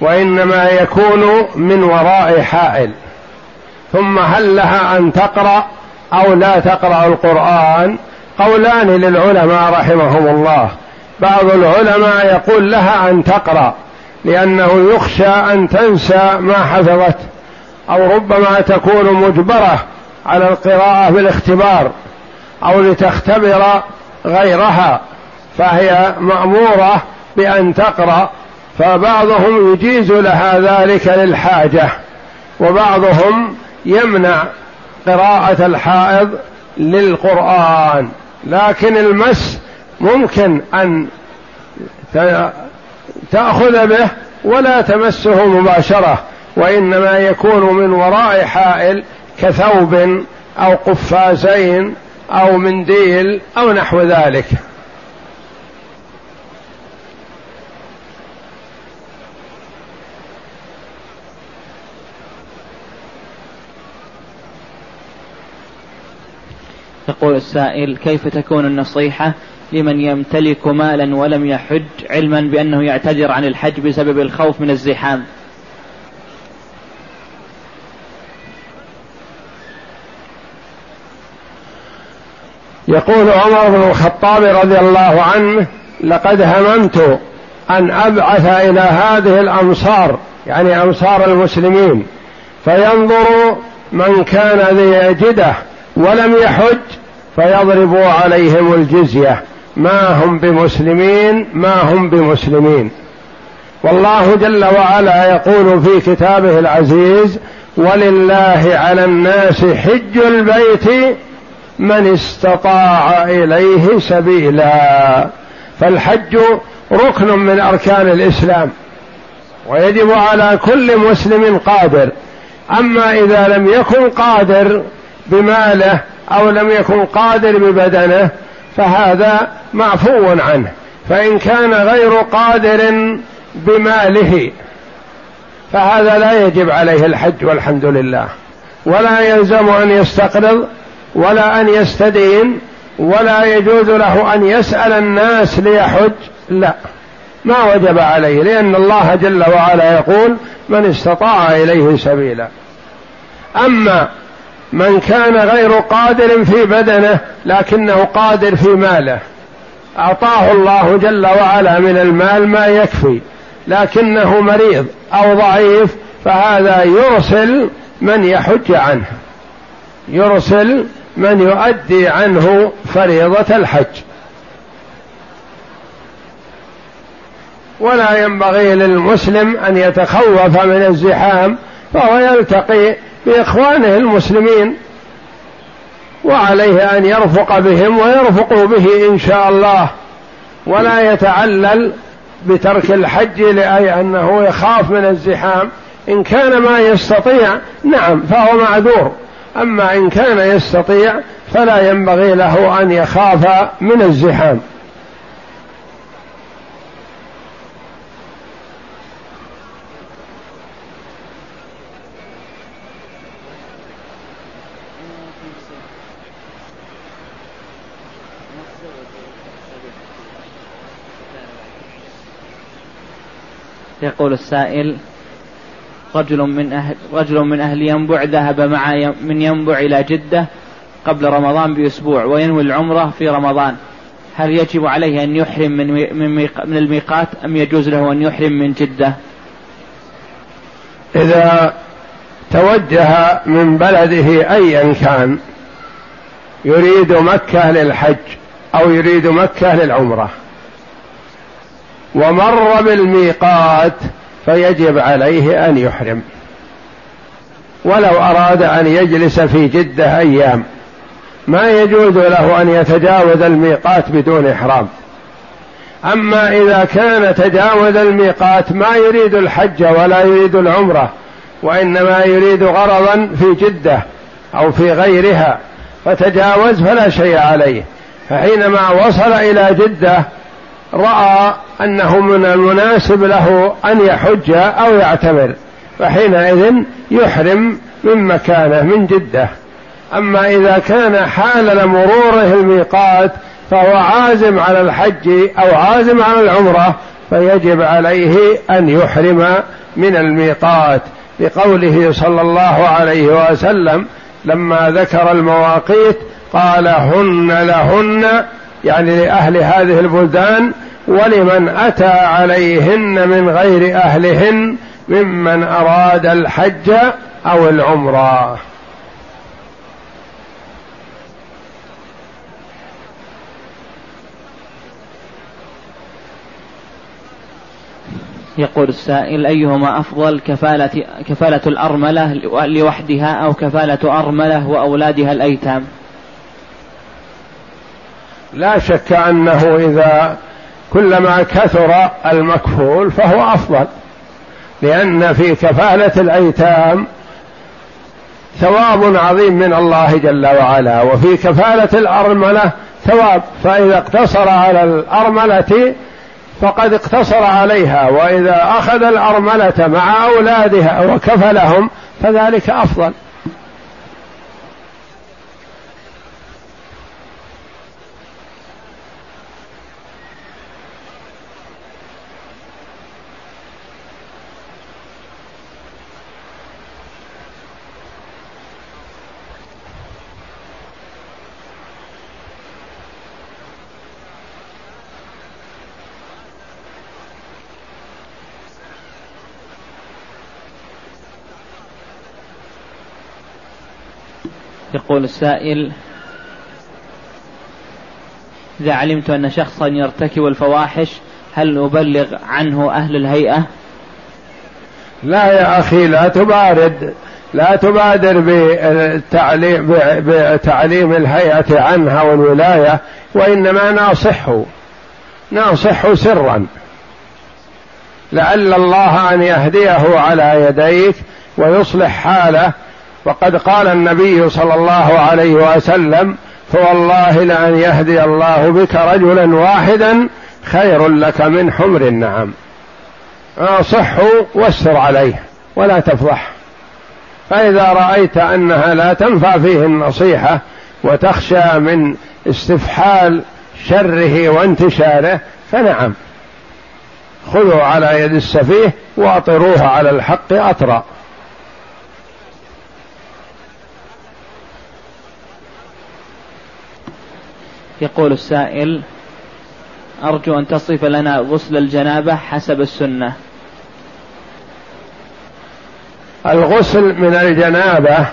وإنما يكون من وراء حائل. ثم هل لها أن تقرأ أو لا تقرأ القرآن؟ قولان للعلماء رحمهم الله. بعض العلماء يقول لها أن تقرأ لأنه يخشى أن تنسى ما حفظت أو ربما تكون مجبرة على القراءة بالاختبار أو لتختبر غيرها فهي مأمورة بأن تقرأ فبعضهم يجيز لها ذلك للحاجة وبعضهم يمنع قراءة الحائض للقرآن لكن المس ممكن أن تأخذ به ولا تمسه مباشرة وإنما يكون من وراء حائل كثوب أو قفازين أو منديل أو نحو ذلك. يقول السائل كيف تكون النصيحة لمن يمتلك مالا ولم يحج علما بأنه يعتذر عن الحج بسبب الخوف من الزحام. يقول عمر بن الخطاب رضي الله عنه لقد هممت أن أبعث إلى هذه الأمصار يعني أمصار المسلمين فينظر من كان ليجده ولم يحج فيضربوا عليهم الجزية. ما هم بمسلمين ما هم بمسلمين. والله جل وعلا يقول في كتابه العزيز ولله على الناس حج البيت من استطاع إليه سبيلا. فالحج ركن من أركان الإسلام ويجب على كل مسلم قادر. أما إذا لم يكن قادر بماله أو لم يكن قادر ببدنه فهذا معفو عنه فإن كان غير قادر بماله فهذا لا يجب عليه الحج والحمد لله. ولا يلزم أن يستقرض ولا أن يستدين ولا يجوز له أن يسأل الناس ليحج لا. ما وجب عليه لأن الله جل وعلا يقول من استطاع إليه سبيلا. أما من كان غير قادر في بدنه لكنه قادر في ماله. أعطاه الله جل وعلا من المال ما يكفي لكنه مريض أو ضعيف فهذا يرسل من يحج عنه. يرسل من يؤدي عنه فريضة الحج. ولا ينبغي للمسلم أن يتخوف من الزحام فهو يلتقي بإخوانه المسلمين وعليه أن يرفق بهم ويرفقوا به إن شاء الله ولا يتعلل بترك الحج لأنه يخاف من الزحام. إن كان ما يستطيع نعم فهو معذور. أما إن كان يستطيع فلا ينبغي له أن يخاف من الزحام. يقول السائل رجل من أهل رجل من أهل ينبع ذهب مع من ينبع إلى جدة قبل رمضان بأسبوع وينوي العمرة في رمضان هل يجب عليه أن يحرم من من, من الميقات أم يجوز له أن يحرم من جدة؟ إذا توجه من بلده أيا كان يريد مكة للحج أو يريد مكة للعمرة ومر بالميقات فيجب عليه أن يحرم. ولو أراد أن يجلس في جدة أيام ما يجوز له أن يتجاوز الميقات بدون إحرام. أما إذا كان تجاوز الميقات ما يريد الحج ولا يريد العمرة وإنما يريد غرضا في جدة أو في غيرها فتجاوز فلا شيء عليه. فحينما وصل إلى جدة رأى أنه من المناسب له أن يحج أو يعتمر فحينئذ يحرم من مكانه من جدة. أما إذا كان حال مروره الميقات فهو عازم على الحج أو عازم على العمرة فيجب عليه أن يحرم من الميقات. بقوله صلى الله عليه وسلم لما ذكر المواقيت قال هن لهن يعني لأهل هذه البلدان ولمن أتى عليهن من غير أهلهن ممن أراد الحج أو العمرة. يقول السائل أيهما أفضل كفالة كفالة الأرملة لوحدها أو كفالة أرملة وأولادها الأيتام؟ لا شك أنه إذا كلما كثر المكفول فهو أفضل لأن في كفالة الأيتام ثواب عظيم من الله جل وعلا وفي كفالة الأرملة ثواب فإذا اقتصر على الأرملة فقد اقتصر عليها وإذا أخذ الأرملة مع أولادها وكفلهم فذلك أفضل. يقول السائل إذا علمت أن شخصا يرتكب الفواحش هل أبلغ عنه أهل الهيئة؟ لا يا أخي لا تبارد لا تبادر بالتعليم بتعليم الهيئة عنها والولاية وإنما ناصحه ناصحه سرا. لعل الله أن يهديه على يديك ويصلح حاله وقد قال النبي صلى الله عليه وسلم فوالله لأن يهدي الله بك رجلا واحدا خير لك من حمر النعم. صح واستر عليه ولا تفضح. فإذا رأيت أنها لا تنفع فيه النصيحة وتخشى من استفحال شره وانتشاره فنعم. خذوا على يد السفيه واطروه على الحق أطرا. يقول السائل أرجو أن تصف لنا غسل الجنابة حسب السنة. الغسل من الجنابة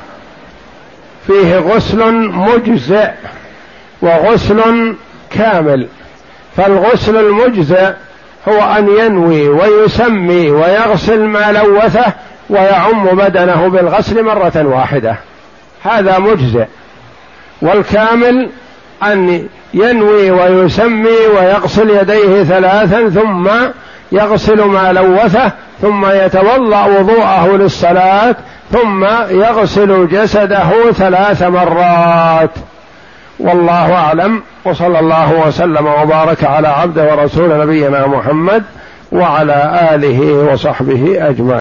فيه غسل مجزئ وغسل كامل. فالغسل المجزئ هو أن ينوي ويسمي ويغسل ما لوثه ويعم بدنه بالغسل مرة واحدة. هذا مجزئ. والكامل أن ينوي ويسمي ويغسل يديه ثلاثا ثم يغسل ما لوثه ثم يتوضا وضوءه للصلاة ثم يغسل جسده ثلاث مرات. والله أعلم وصلى الله وسلم وبارك على عبده ورسول نبينا محمد وعلى آله وصحبه أجمعين.